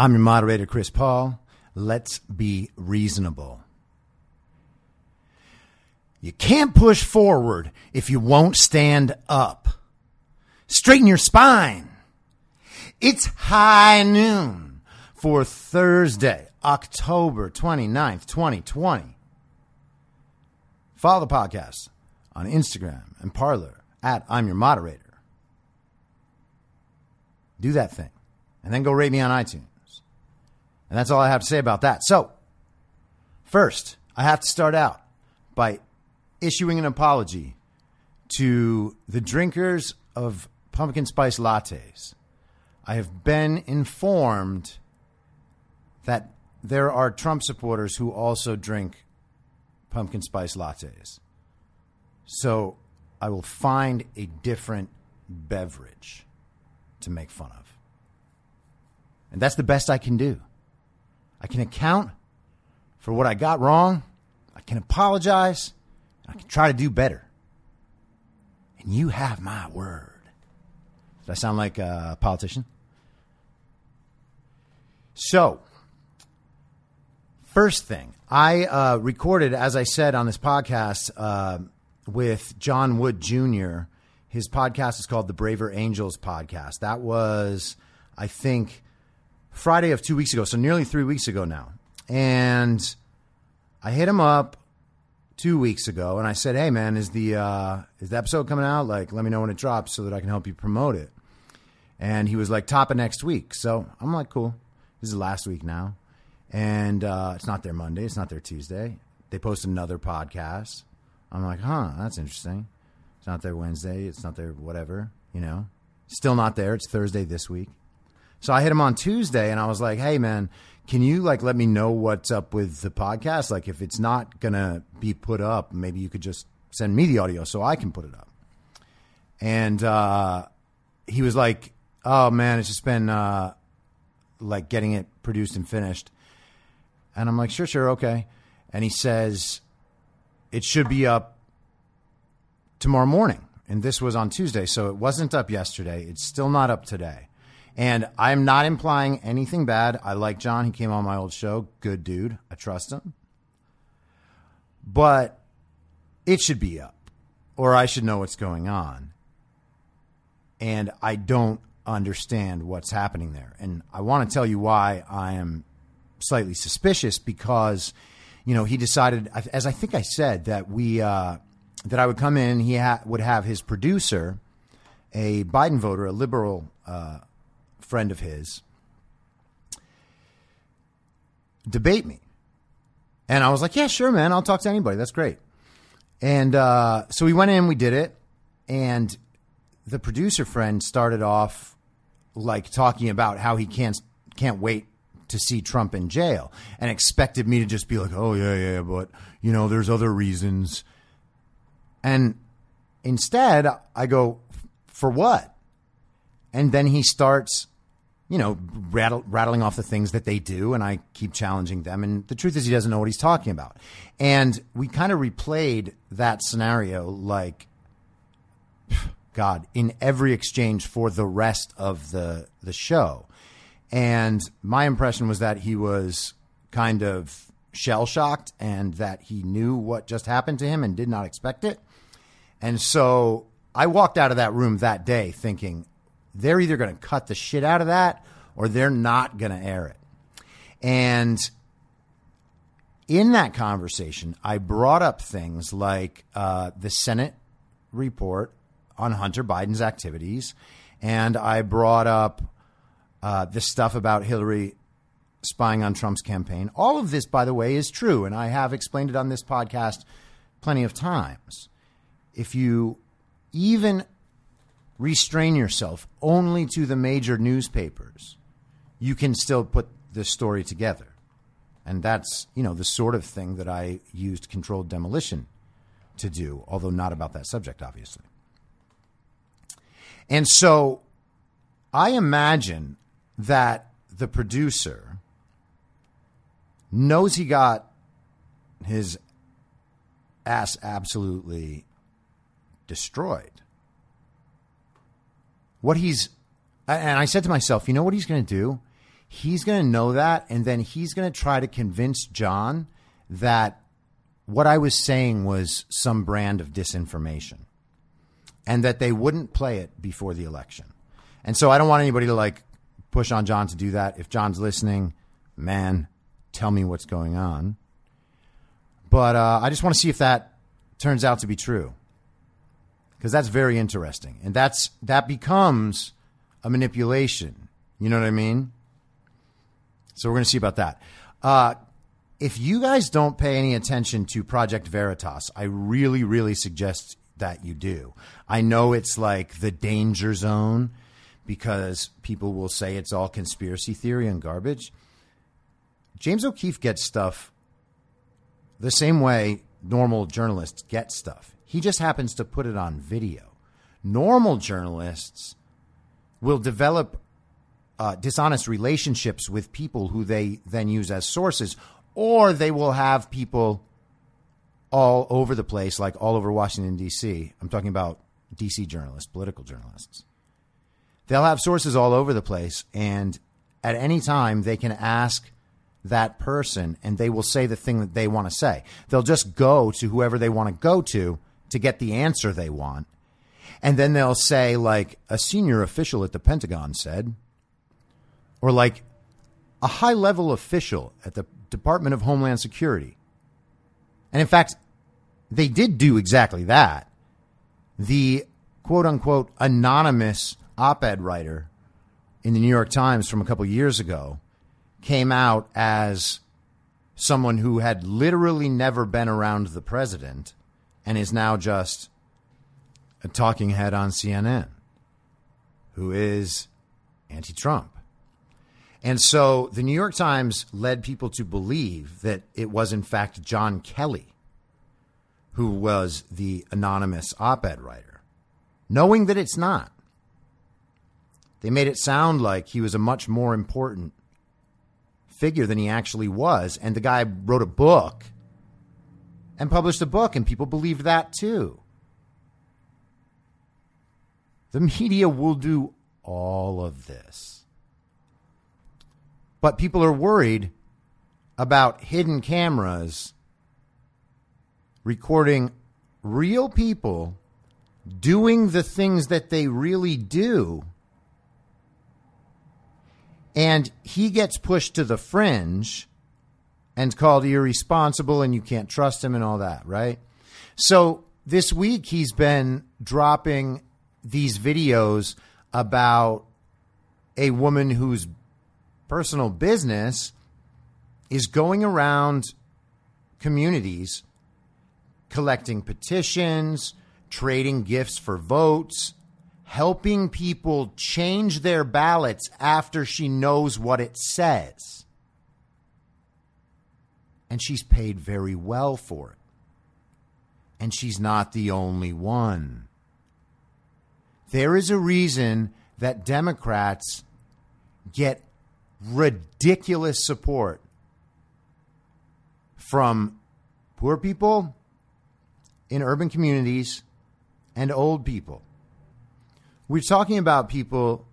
I'm your moderator, Chris Paul. Let's be reasonable. You can't push forward if you won't stand up. Straighten your spine. It's high noon for Thursday, October 29th, 2020. Follow the podcast on Instagram and Parler at I'm your moderator. Do that thing. And then go rate me on iTunes. And that's all I have to say about that. So, first, I have to start out by issuing an apology to the drinkers of pumpkin spice lattes. I have been informed that there are Trump supporters who also drink pumpkin spice lattes. So I will find a different beverage to make fun of. And that's the best I can do. I can account for what I got wrong. I can apologize. I can try to do better. And you have my word. Does I sound like a politician? So, first thing, I uh, recorded, as I said on this podcast, uh, with John Wood Jr. His podcast is called the Braver Angels Podcast. That was, I think, Friday of two weeks ago, so nearly three weeks ago now. And I hit him up two weeks ago, and I said, "Hey, man, is the uh, is the episode coming out? Like, let me know when it drops so that I can help you promote it." And he was like, "Top of next week." So I'm like, "Cool." This is last week now, and uh, it's not there Monday. It's not there Tuesday. They post another podcast. I'm like, "Huh, that's interesting." It's not there Wednesday. It's not their whatever. You know, still not there. It's Thursday this week. So I hit him on Tuesday, and I was like, "Hey, man." Can you like let me know what's up with the podcast? Like if it's not gonna be put up, maybe you could just send me the audio so I can put it up. And uh, he was like, "Oh man, it's just been uh, like getting it produced and finished." And I'm like, "Sure, sure, okay." And he says, "It should be up tomorrow morning." And this was on Tuesday, so it wasn't up yesterday. It's still not up today. And I'm not implying anything bad. I like John. He came on my old show. Good dude. I trust him. But it should be up, or I should know what's going on. And I don't understand what's happening there. And I want to tell you why I am slightly suspicious because, you know, he decided, as I think I said, that we, uh, that I would come in, he ha- would have his producer, a Biden voter, a liberal, uh, friend of his debate me. And I was like, yeah, sure, man. I'll talk to anybody. That's great. And uh, so we went in, we did it. And the producer friend started off like talking about how he can't can't wait to see Trump in jail and expected me to just be like, "Oh yeah, yeah, but you know, there's other reasons." And instead, I go, "For what?" And then he starts you know, rattle, rattling off the things that they do, and I keep challenging them. And the truth is, he doesn't know what he's talking about. And we kind of replayed that scenario like, God, in every exchange for the rest of the the show. And my impression was that he was kind of shell shocked and that he knew what just happened to him and did not expect it. And so I walked out of that room that day thinking, they're either going to cut the shit out of that or they're not going to air it. And in that conversation, I brought up things like uh, the Senate report on Hunter Biden's activities, and I brought up uh, the stuff about Hillary spying on Trump's campaign. All of this, by the way, is true, and I have explained it on this podcast plenty of times. If you even restrain yourself only to the major newspapers, you can still put the story together. And that's, you know, the sort of thing that I used controlled demolition to do, although not about that subject, obviously. And so I imagine that the producer knows he got his ass absolutely destroyed what he's and I said to myself, you know what he's going to do? He's going to know that and then he's going to try to convince John that what I was saying was some brand of disinformation and that they wouldn't play it before the election. And so I don't want anybody to like push on John to do that. If John's listening, man, tell me what's going on. But uh, I just want to see if that turns out to be true because that's very interesting, and that's that becomes a manipulation. You know what I mean? So we're going to see about that. Uh, if you guys don't pay any attention to Project Veritas, I really, really suggest that you do. I know it's like the danger zone because people will say it's all conspiracy theory and garbage. James O'Keefe gets stuff the same way normal journalists get stuff. He just happens to put it on video. Normal journalists will develop uh, dishonest relationships with people who they then use as sources, or they will have people all over the place, like all over Washington, D.C. I'm talking about D.C. journalists, political journalists. They'll have sources all over the place, and at any time they can ask that person and they will say the thing that they want to say. They'll just go to whoever they want to go to to get the answer they want. And then they'll say, like, a senior official at the Pentagon said, or like a high level official at the Department of Homeland Security. And in fact, they did do exactly that. The quote unquote anonymous op ed writer in the New York Times from a couple years ago came out as someone who had literally never been around the president and is now just a talking head on CNN who is anti Trump. And so the New York Times led people to believe that it was, in fact, John Kelly who was the anonymous op ed writer, knowing that it's not. They made it sound like he was a much more important figure than he actually was. And the guy wrote a book and published a book, and people believed that too. The media will do all of this. But people are worried about hidden cameras recording real people doing the things that they really do. And he gets pushed to the fringe and called irresponsible and you can't trust him and all that, right? So this week he's been dropping these videos about a woman whose personal business is going around communities collecting petitions, trading gifts for votes, helping people change their ballots after she knows what it says and she's paid very well for it. And she's not the only one. There is a reason that Democrats get ridiculous support from poor people in urban communities and old people. We're talking about people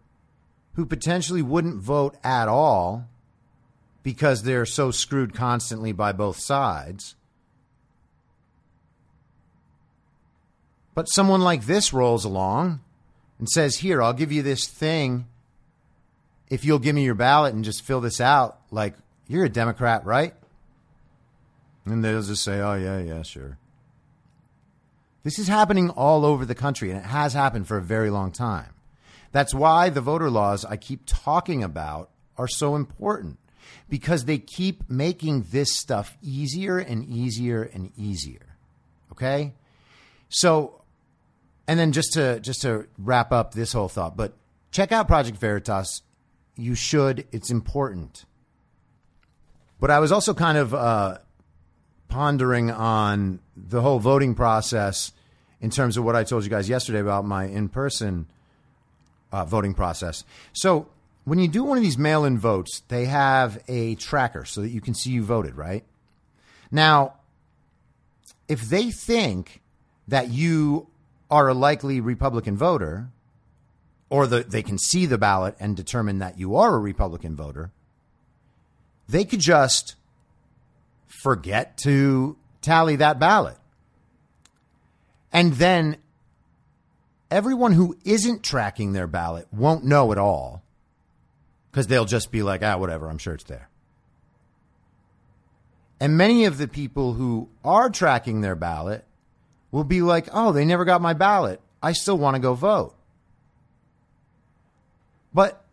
who potentially wouldn't vote at all because they're so screwed constantly by both sides. But someone like this rolls along and says, Here, I'll give you this thing if you'll give me your ballot and just fill this out. Like, you're a Democrat, right? And they'll just say, Oh, yeah, yeah, sure. This is happening all over the country, and it has happened for a very long time. That's why the voter laws I keep talking about are so important because they keep making this stuff easier and easier and easier. Okay? So and then just to just to wrap up this whole thought, but check out Project Veritas. You should. It's important. But I was also kind of uh, pondering on the whole voting process in terms of what I told you guys yesterday about my in person uh, voting process. So when you do one of these mail in votes, they have a tracker so that you can see you voted, right? Now, if they think that you are a likely Republican voter, or the, they can see the ballot and determine that you are a Republican voter, they could just forget to tally that ballot. And then everyone who isn't tracking their ballot won't know at all because they'll just be like, ah, whatever, I'm sure it's there. And many of the people who are tracking their ballot will be like, oh, they never got my ballot. I still want to go vote. But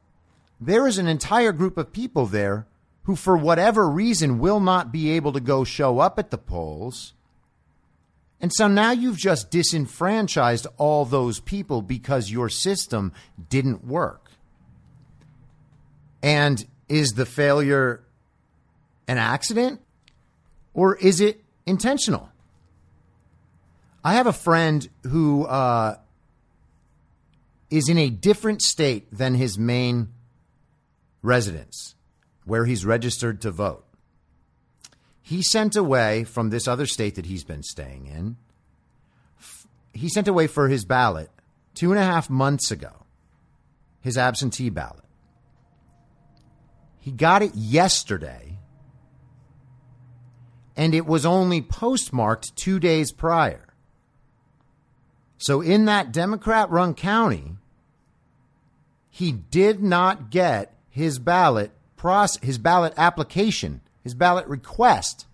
there is an entire group of people there who, for whatever reason, will not be able to go show up at the polls. And so now you've just disenfranchised all those people because your system didn't work. And is the failure an accident or is it intentional? I have a friend who uh, is in a different state than his main residence, where he's registered to vote. He sent away from this other state that he's been staying in. He sent away for his ballot two and a half months ago, his absentee ballot. He got it yesterday, and it was only postmarked two days prior. So in that Democrat run county, he did not get his ballot process, his ballot application, his ballot request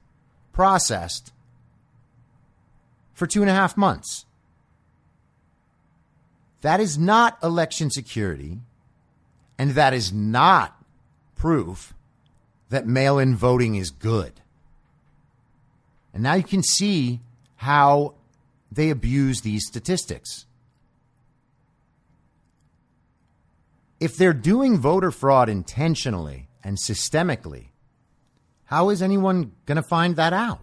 processed for two and a half months. That is not election security, and that is not proof that mail in voting is good. And now you can see how they abuse these statistics. If they're doing voter fraud intentionally and systemically, how is anyone going to find that out?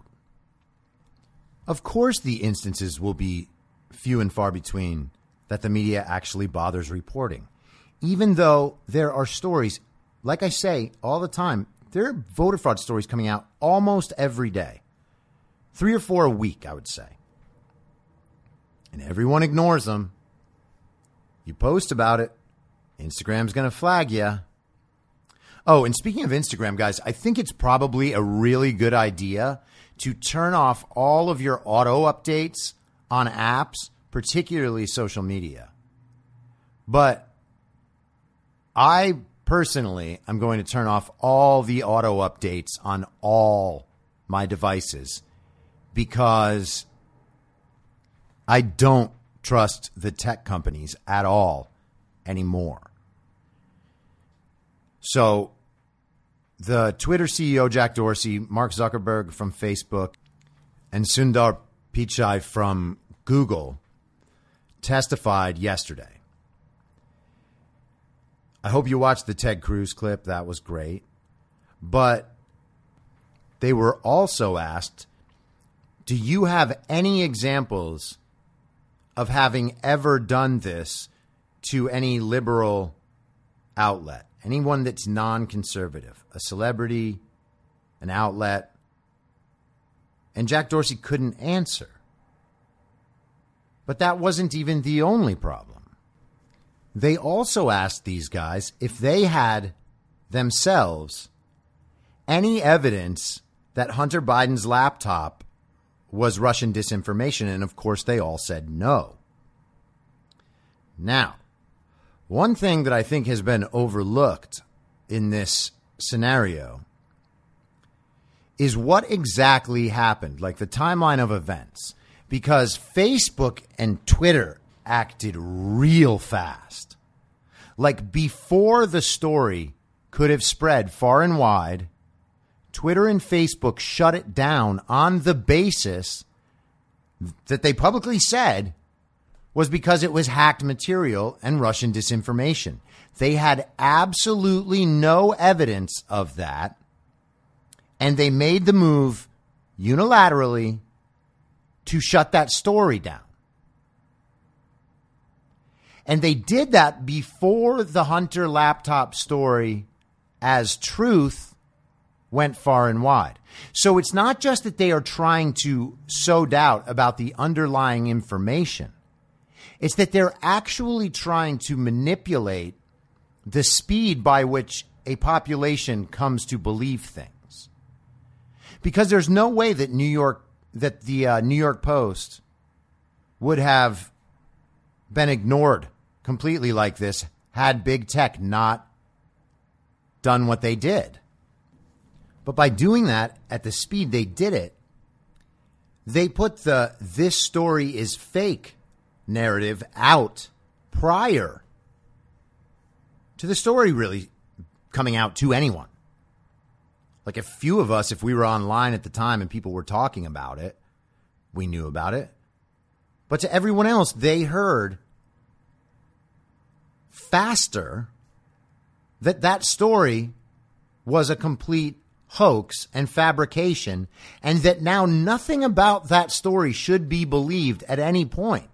Of course, the instances will be few and far between that the media actually bothers reporting. Even though there are stories, like I say all the time, there are voter fraud stories coming out almost every day. Three or four a week, I would say and everyone ignores them. You post about it, Instagram's going to flag you. Oh, and speaking of Instagram, guys, I think it's probably a really good idea to turn off all of your auto updates on apps, particularly social media. But I personally I'm going to turn off all the auto updates on all my devices because I don't trust the tech companies at all anymore. So, the Twitter CEO Jack Dorsey, Mark Zuckerberg from Facebook, and Sundar Pichai from Google testified yesterday. I hope you watched the Ted Cruz clip. That was great. But they were also asked Do you have any examples of having ever done this to any liberal outlet, anyone that's non conservative, a celebrity, an outlet, and Jack Dorsey couldn't answer. But that wasn't even the only problem. They also asked these guys if they had themselves any evidence that Hunter Biden's laptop was Russian disinformation. And of course, they all said no. Now, one thing that I think has been overlooked in this scenario is what exactly happened, like the timeline of events, because Facebook and Twitter acted real fast. Like before the story could have spread far and wide, Twitter and Facebook shut it down on the basis that they publicly said was because it was hacked material and Russian disinformation. They had absolutely no evidence of that. And they made the move unilaterally to shut that story down. And they did that before the Hunter laptop story as truth went far and wide. So it's not just that they are trying to sow doubt about the underlying information. It's that they're actually trying to manipulate the speed by which a population comes to believe things. Because there's no way that New York that the uh, New York Post would have been ignored completely like this had big tech not done what they did. But by doing that at the speed they did it, they put the this story is fake narrative out prior to the story really coming out to anyone. Like a few of us, if we were online at the time and people were talking about it, we knew about it. But to everyone else, they heard faster that that story was a complete hoax and fabrication, and that now nothing about that story should be believed at any point.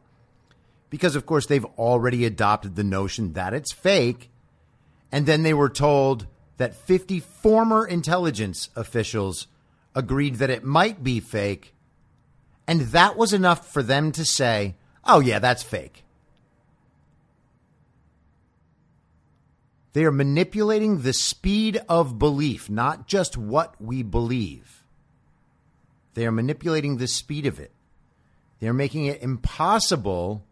Because, of course, they've already adopted the notion that it's fake, and then they were told that 50 former intelligence officials agreed that it might be fake, and that was enough for them to say, oh, yeah, that's fake. They are manipulating the speed of belief, not just what we believe. They are manipulating the speed of it. They are making it impossible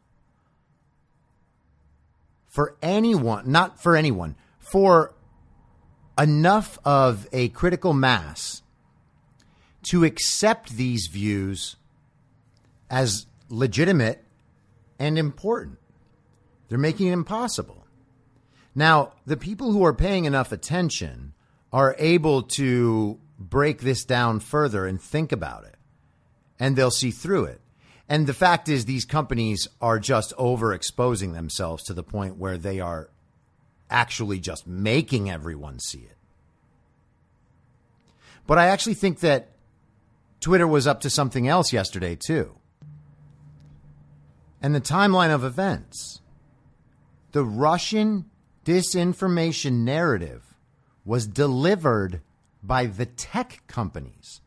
for anyone, not for anyone, for enough of a critical mass to accept these views as legitimate and important. They're making it impossible. Now, the people who are paying enough attention are able to break this down further and think about it, and they'll see through it. And the fact is, these companies are just overexposing themselves to the point where they are actually just making everyone see it. But I actually think that Twitter was up to something else yesterday, too. And the timeline of events. The Russian disinformation narrative was delivered by the tech companies,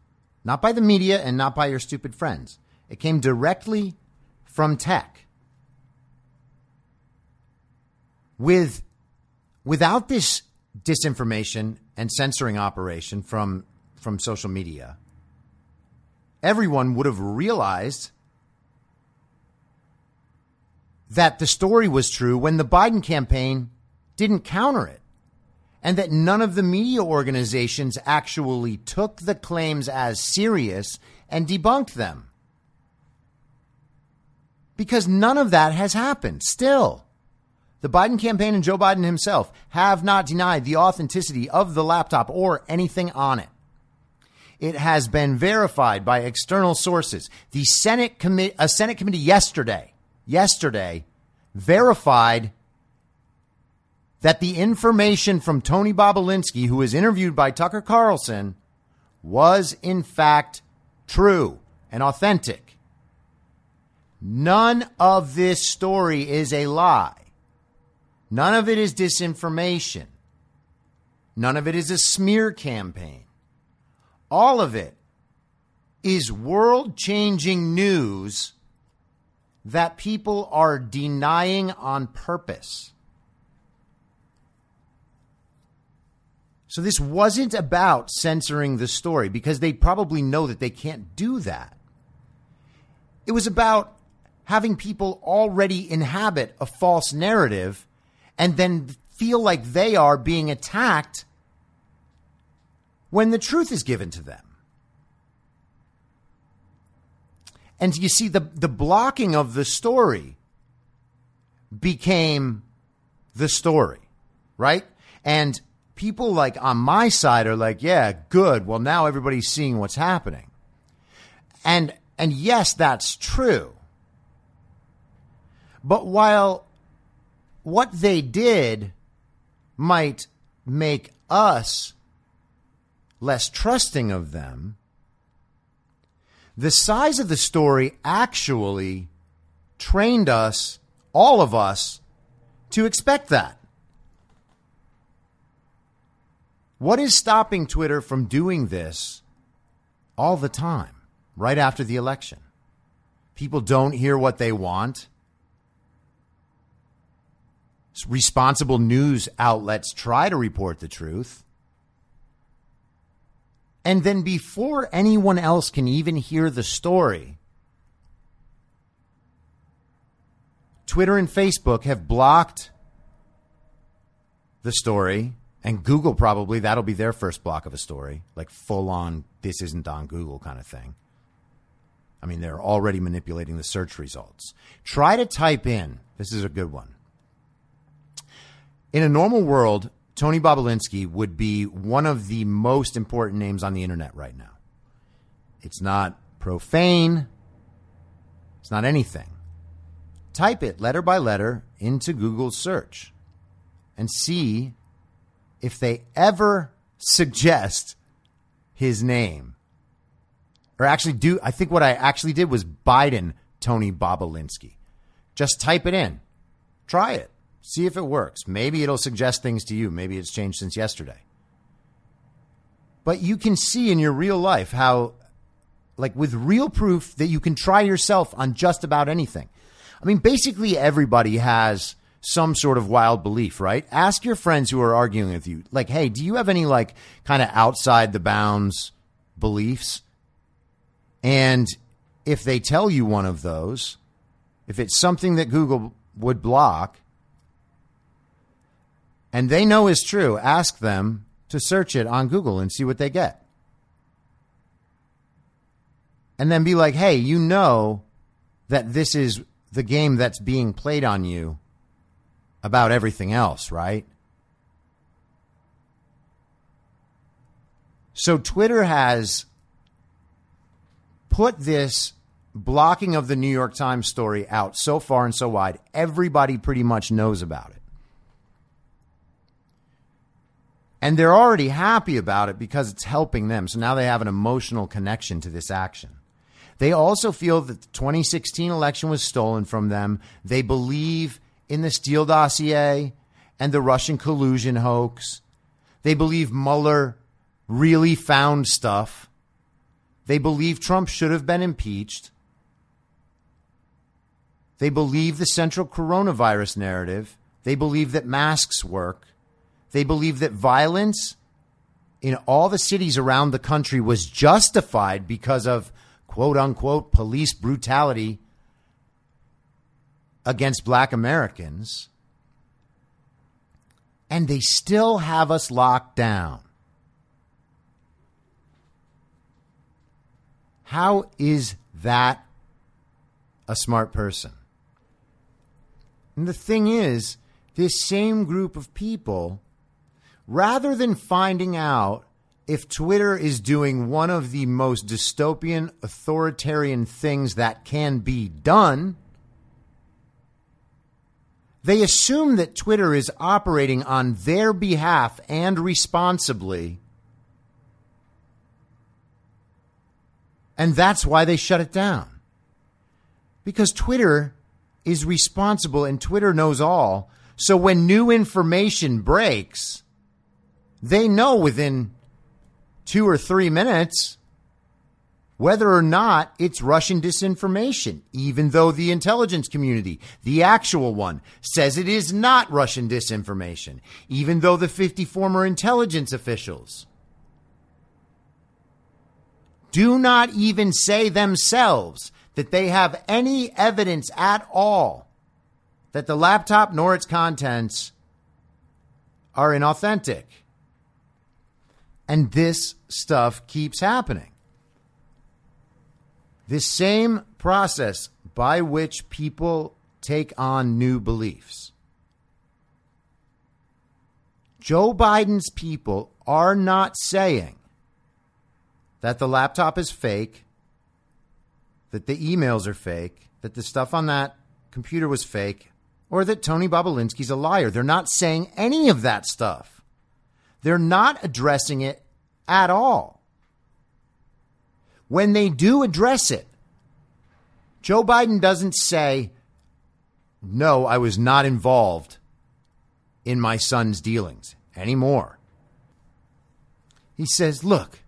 not by the media and not by your stupid friends. It came directly from tech. With without this disinformation and censoring operation from from social media, everyone would have realized that the story was true when the Biden campaign didn't counter it. And that none of the media organizations actually took the claims as serious and debunked them. Because none of that has happened still. The Biden campaign and Joe Biden himself have not denied the authenticity of the laptop or anything on it. It has been verified by external sources. The Senate committee, a Senate committee yesterday, yesterday verified that the information from Tony Bobulinski, who was interviewed by Tucker Carlson, was in fact true and authentic. None of this story is a lie. None of it is disinformation. None of it is a smear campaign. All of it is world changing news that people are denying on purpose. So this wasn't about censoring the story because they probably know that they can't do that. It was about having people already inhabit a false narrative and then feel like they are being attacked when the truth is given to them. And you see, the, the blocking of the story became the story, right? And people like on my side are like, yeah, good. Well, now everybody's seeing what's happening. And, and yes, that's true. But while what they did might make us less trusting of them, the size of the story actually trained us, all of us, to expect that. What is stopping Twitter from doing this all the time, right after the election? People don't hear what they want. Responsible news outlets try to report the truth. And then before anyone else can even hear the story, Twitter and Facebook have blocked the story, and Google probably, that'll be their first block of a story, like full on, this isn't on Google kind of thing. I mean, they're already manipulating the search results. Try to type in, this is a good one. In a normal world, Tony Bobulinski would be one of the most important names on the internet right now. It's not profane. It's not anything. Type it letter by letter into Google search and see if they ever suggest his name. Or actually do I think what I actually did was Biden Tony Bobulinski. Just type it in. Try it. See if it works. Maybe it'll suggest things to you. Maybe it's changed since yesterday. But you can see in your real life how, like, with real proof that you can try yourself on just about anything. I mean, basically, everybody has some sort of wild belief, right? Ask your friends who are arguing with you, like, hey, do you have any, like, kind of outside the bounds beliefs? And if they tell you one of those, if it's something that Google would block, and they know is true, ask them to search it on Google and see what they get. And then be like, hey, you know that this is the game that's being played on you about everything else, right? So Twitter has put this blocking of the New York Times story out so far and so wide, everybody pretty much knows about it. And they're already happy about it because it's helping them. So now they have an emotional connection to this action. They also feel that the 2016 election was stolen from them. They believe in the Steele dossier and the Russian collusion hoax. They believe Mueller really found stuff. They believe Trump should have been impeached. They believe the central coronavirus narrative. They believe that masks work. They believe that violence in all the cities around the country was justified because of quote unquote police brutality against black Americans. And they still have us locked down. How is that a smart person? And the thing is, this same group of people rather than finding out if Twitter is doing one of the most dystopian, authoritarian things that can be done, they assume that Twitter is operating on their behalf and responsibly. And that's why they shut it down. Because Twitter is responsible and Twitter knows all So when new information breaks, they know within two or three minutes whether or not it's Russian disinformation, even though the intelligence community, the actual one, says it is not Russian disinformation, even though the 50 former intelligence officials do not even say themselves that they have any evidence at all that the laptop nor its contents are inauthentic. And this stuff keeps happening. This same process by which people take on new beliefs. Joe Biden's people are not saying that the laptop is fake, that the emails are fake, that the stuff on that computer was fake, or that Tony Bobulinski's a liar. They're not saying any of that stuff. They're not addressing it at all. When they do address it, Joe Biden doesn't say, No, I was not involved in my son's dealings anymore. He says, Look,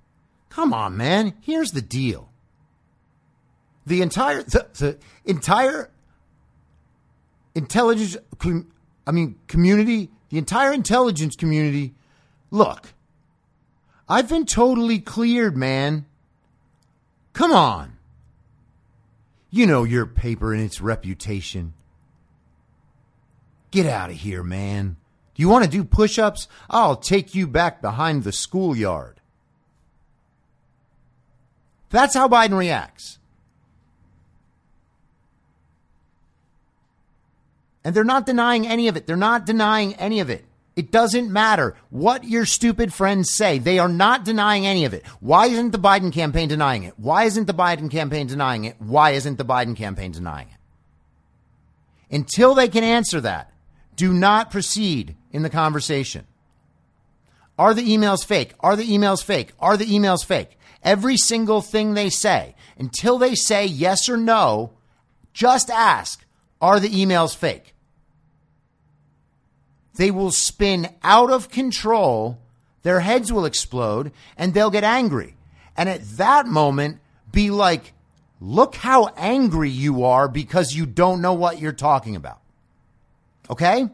come on, man, here's the deal. The entire, the, the entire intelligence, I mean, community, the entire intelligence community, look, I've been totally cleared, man. Come on. You know your paper and its reputation. Get out of here, man. Do you want to do push ups? I'll take you back behind the schoolyard. That's how Biden reacts. And they're not denying any of it. They're not denying any of it. It doesn't matter what your stupid friends say. They are not denying any of it. Why isn't the Biden campaign denying it? Why isn't the Biden campaign denying it? Why isn't the Biden campaign denying it? Until they can answer that, do not proceed in the conversation. Are the emails fake? Are the emails fake? Are the emails fake? Every single thing they say, until they say yes or no, just ask, are the emails fake? They will spin out of control, their heads will explode, and they'll get angry. And at that moment, be like, look how angry you are because you don't know what you're talking about. Okay?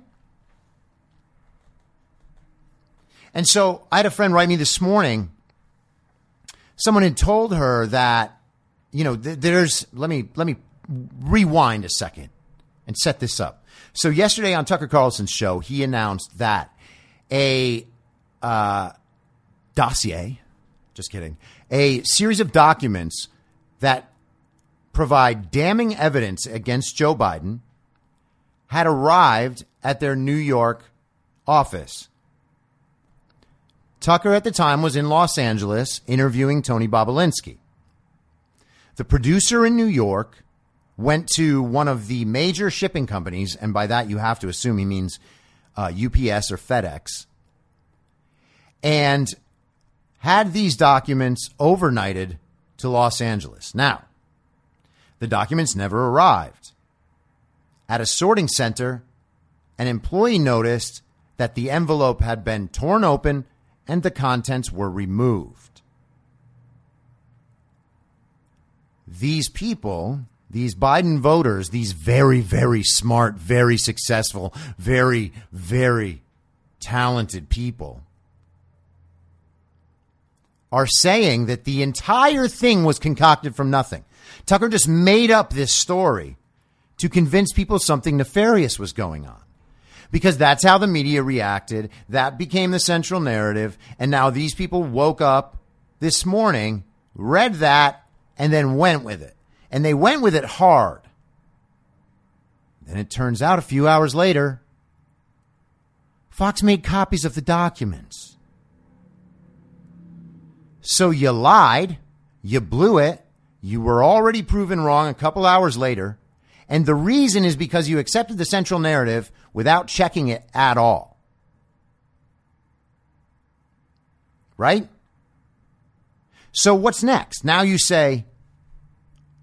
And so I had a friend write me this morning. Someone had told her that, you know, th- there's, let me, let me rewind a second and set this up. So yesterday on Tucker Carlson's show, he announced that a uh, dossier, just kidding, a series of documents that provide damning evidence against Joe Biden had arrived at their New York office. Tucker at the time was in Los Angeles interviewing Tony Bobulinski. The producer in New York went to one of the major shipping companies, and by that you have to assume he means uh, UPS or FedEx, and had these documents overnighted to Los Angeles. Now, the documents never arrived. At a sorting center, an employee noticed that the envelope had been torn open and the contents were removed. These people these Biden voters, these very, very smart, very successful, very, very talented people, are saying that the entire thing was concocted from nothing. Tucker just made up this story to convince people something nefarious was going on. Because that's how the media reacted. That became the central narrative. And now these people woke up this morning, read that, and then went with it and they went with it hard. Then it turns out a few hours later, Fox made copies of the documents. So you lied, you blew it, you were already proven wrong a couple hours later, and the reason is because you accepted the central narrative without checking it at all. Right? So what's next? Now you say,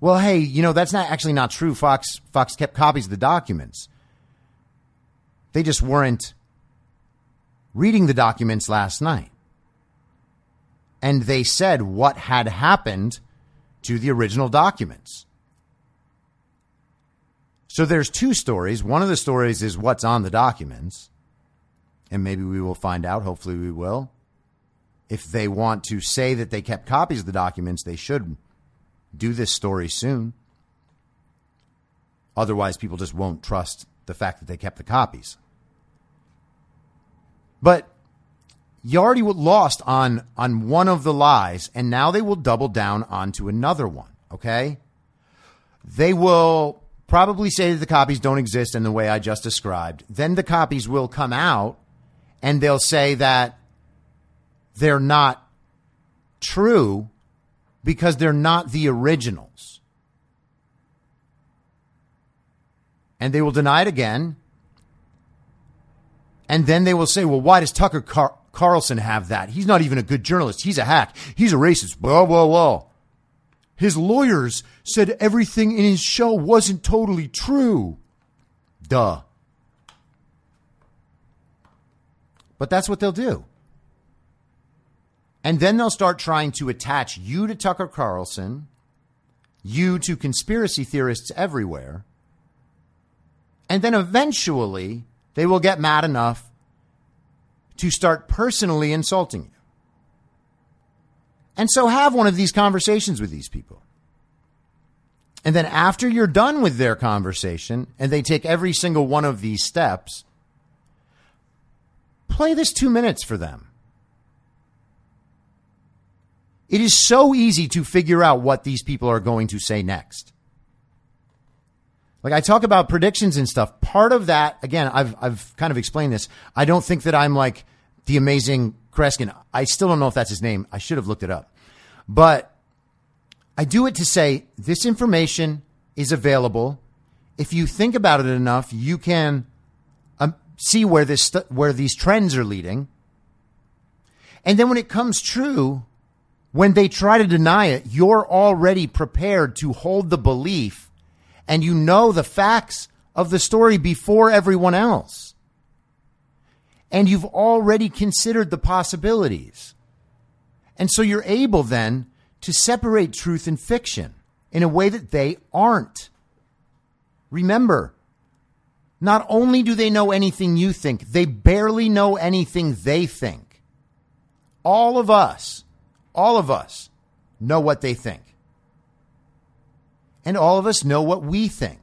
well, hey, you know, that's not actually not true. Fox Fox kept copies of the documents. They just weren't reading the documents last night. And they said what had happened to the original documents. So there's two stories. One of the stories is what's on the documents. And maybe we will find out. Hopefully, we will. If they want to say that they kept copies of the documents, they should do this story soon. Otherwise, people just won't trust the fact that they kept the copies. But you already lost on on one of the lies, and now they will double down onto another one. Okay, they will probably say that the copies don't exist in the way I just described. Then the copies will come out, and they'll say that they're not true because they're not the originals. And they will deny it again. And then they will say, well, why does Tucker Car- Carlson have that? He's not even a good journalist. He's a hack. He's a racist. Whoa, whoa, whoa. His lawyers said everything in his show wasn't totally true. Duh. But that's what they'll do. And then they'll start trying to attach you to Tucker Carlson, you to conspiracy theorists everywhere. And then eventually they will get mad enough to start personally insulting you. And so have one of these conversations with these people. And then after you're done with their conversation and they take every single one of these steps, play this two minutes for them. It is so easy to figure out what these people are going to say next. Like I talk about predictions and stuff. Part of that, again, I've I've kind of explained this. I don't think that I'm like the amazing Kreskin. I still don't know if that's his name. I should have looked it up. But I do it to say this information is available. If you think about it enough, you can um, see where this st- where these trends are leading. And then when it comes true, when they try to deny it, you're already prepared to hold the belief and you know the facts of the story before everyone else. And you've already considered the possibilities. And so you're able then to separate truth and fiction in a way that they aren't. Remember, not only do they know anything you think, they barely know anything they think. All of us all of us know what they think. And all of us know what we think.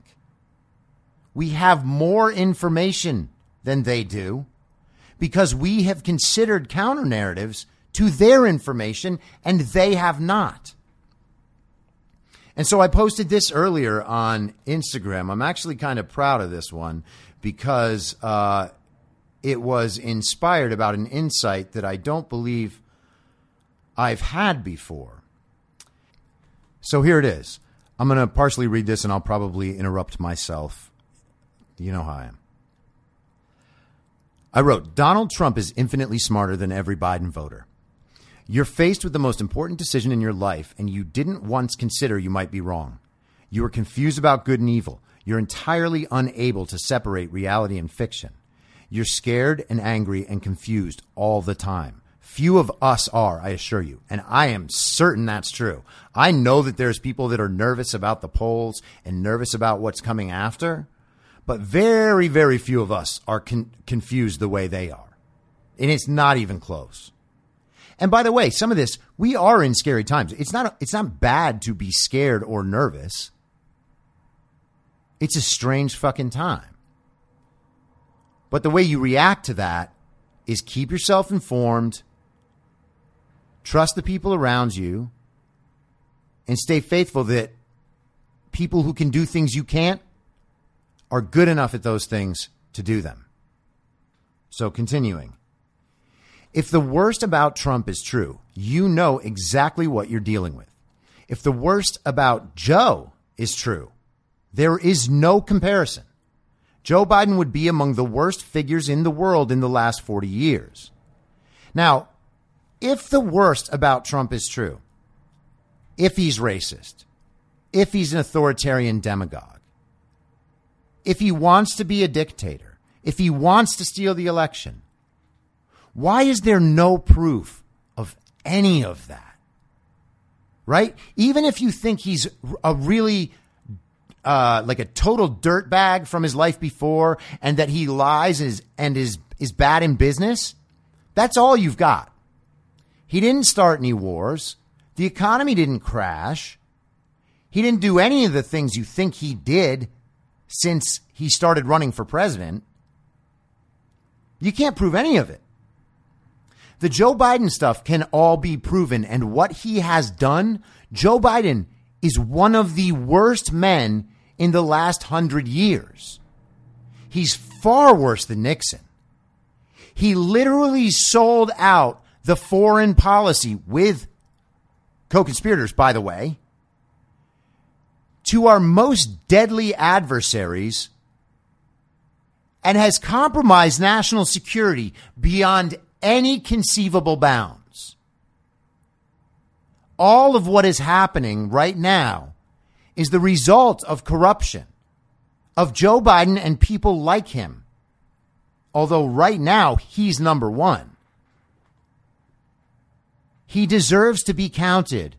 We have more information than they do because we have considered counter narratives to their information and they have not. And so I posted this earlier on Instagram. I'm actually kind of proud of this one because uh, it was inspired about an insight that I don't believe I've had before. So here it is. I'm going to partially read this and I'll probably interrupt myself. You know how I am. I wrote Donald Trump is infinitely smarter than every Biden voter. You're faced with the most important decision in your life, and you didn't once consider you might be wrong. You are confused about good and evil. You're entirely unable to separate reality and fiction. You're scared and angry and confused all the time. Few of us are, I assure you. And I am certain that's true. I know that there's people that are nervous about the polls and nervous about what's coming after, but very, very few of us are con- confused the way they are. And it's not even close. And by the way, some of this, we are in scary times. It's not, it's not bad to be scared or nervous. It's a strange fucking time. But the way you react to that is keep yourself informed Trust the people around you and stay faithful that people who can do things you can't are good enough at those things to do them. So, continuing. If the worst about Trump is true, you know exactly what you're dealing with. If the worst about Joe is true, there is no comparison. Joe Biden would be among the worst figures in the world in the last 40 years. Now, if the worst about Trump is true, if he's racist, if he's an authoritarian demagogue, if he wants to be a dictator, if he wants to steal the election, why is there no proof of any of that? Right? Even if you think he's a really uh, like a total dirtbag from his life before and that he lies and is, and is, is bad in business, that's all you've got. He didn't start any wars. The economy didn't crash. He didn't do any of the things you think he did since he started running for president. You can't prove any of it. The Joe Biden stuff can all be proven. And what he has done, Joe Biden is one of the worst men in the last hundred years. He's far worse than Nixon. He literally sold out the foreign policy with co conspirators, by the way, to our most deadly adversaries and has compromised national security beyond any conceivable bounds. All of what is happening right now is the result of corruption, of Joe Biden and people like him. Although right now he's number one. He deserves to be counted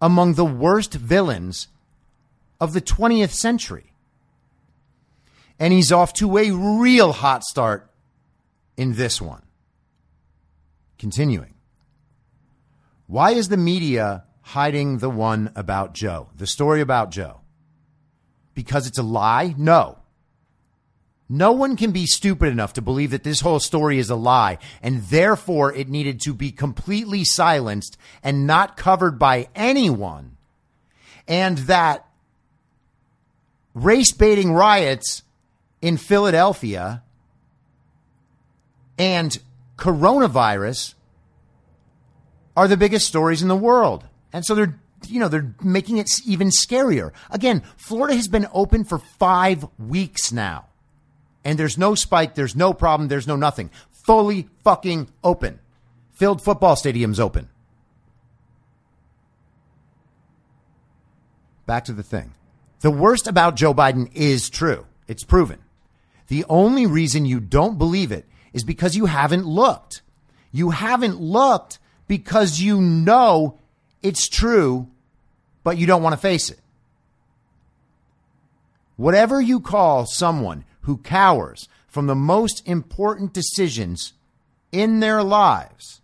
among the worst villains of the 20th century. And he's off to a real hot start in this one. Continuing. Why is the media hiding the one about Joe, the story about Joe? Because it's a lie? No. No one can be stupid enough to believe that this whole story is a lie, and therefore it needed to be completely silenced and not covered by anyone. And that race baiting riots in Philadelphia and coronavirus are the biggest stories in the world. And so they're, you know, they're making it even scarier. Again, Florida has been open for five weeks now. And there's no spike, there's no problem, there's no nothing. Fully fucking open. Filled football stadiums open. Back to the thing. The worst about Joe Biden is true. It's proven. The only reason you don't believe it is because you haven't looked. You haven't looked because you know it's true, but you don't want to face it. Whatever you call someone who cowers from the most important decisions in their lives,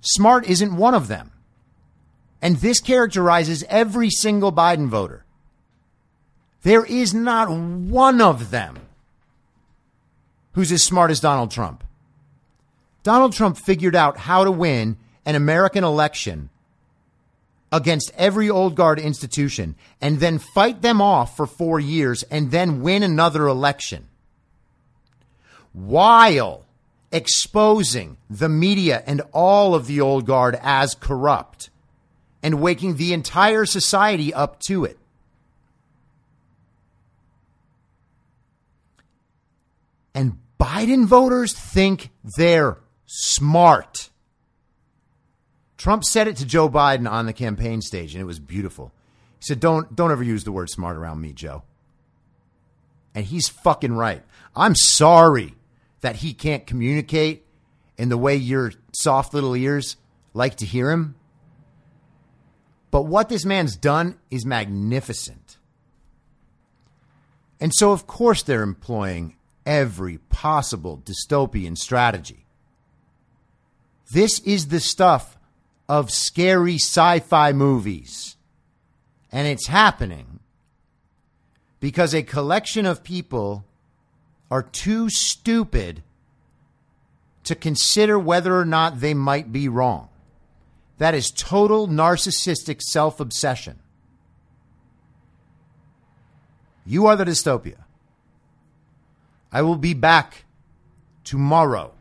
smart isn't one of them. And this characterizes every single Biden voter. There is not one of them who's as smart as Donald Trump. Donald Trump figured out how to win an American election against every old guard institution and then fight them off for four years and then win another election while exposing the media and all of the old guard as corrupt and waking the entire society up to it. And Biden voters think they're smart. Trump said it to Joe Biden on the campaign stage, and it was beautiful. He said, Don't, don't ever use the word smart around me, Joe. And he's fucking right. I'm sorry that he can't communicate in the way your soft little ears like to hear him. But what this man's done is magnificent. And so, of course, they're employing every possible dystopian strategy. This is the stuff of scary sci fi movies. And it's happening because a collection of people are too stupid to consider whether or not they might be wrong. That is total narcissistic self obsession. You are the dystopia. I will be back tomorrow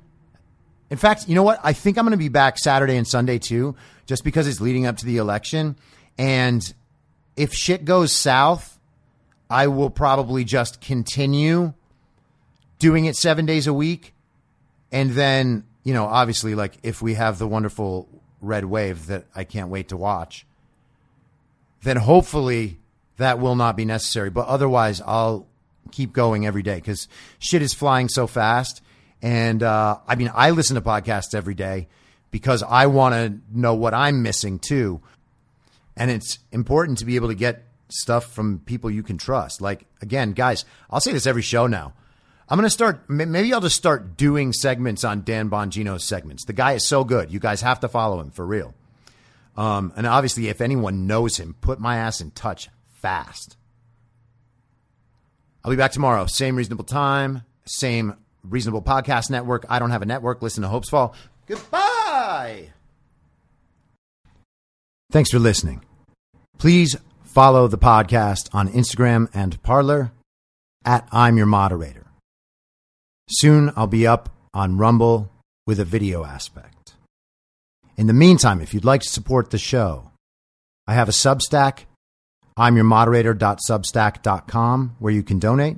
in fact, you know what? I think I'm going to be back Saturday and Sunday too, just because it's leading up to the election. And if shit goes south, I will probably just continue doing it seven days a week. And then, you know, obviously, like if we have the wonderful red wave that I can't wait to watch, then hopefully that will not be necessary. But otherwise, I'll keep going every day because shit is flying so fast. And uh, I mean, I listen to podcasts every day because I want to know what I'm missing too. And it's important to be able to get stuff from people you can trust. Like, again, guys, I'll say this every show now. I'm going to start, maybe I'll just start doing segments on Dan Bongino's segments. The guy is so good. You guys have to follow him for real. Um, and obviously, if anyone knows him, put my ass in touch fast. I'll be back tomorrow. Same reasonable time, same reasonable podcast network. I don't have a network. Listen to Hopes Fall. Goodbye. Thanks for listening. Please follow the podcast on Instagram and Parler at I'm Your Moderator. Soon I'll be up on Rumble with a video aspect. In the meantime, if you'd like to support the show, I have a Substack, I'm your moderator.substack.com, where you can donate,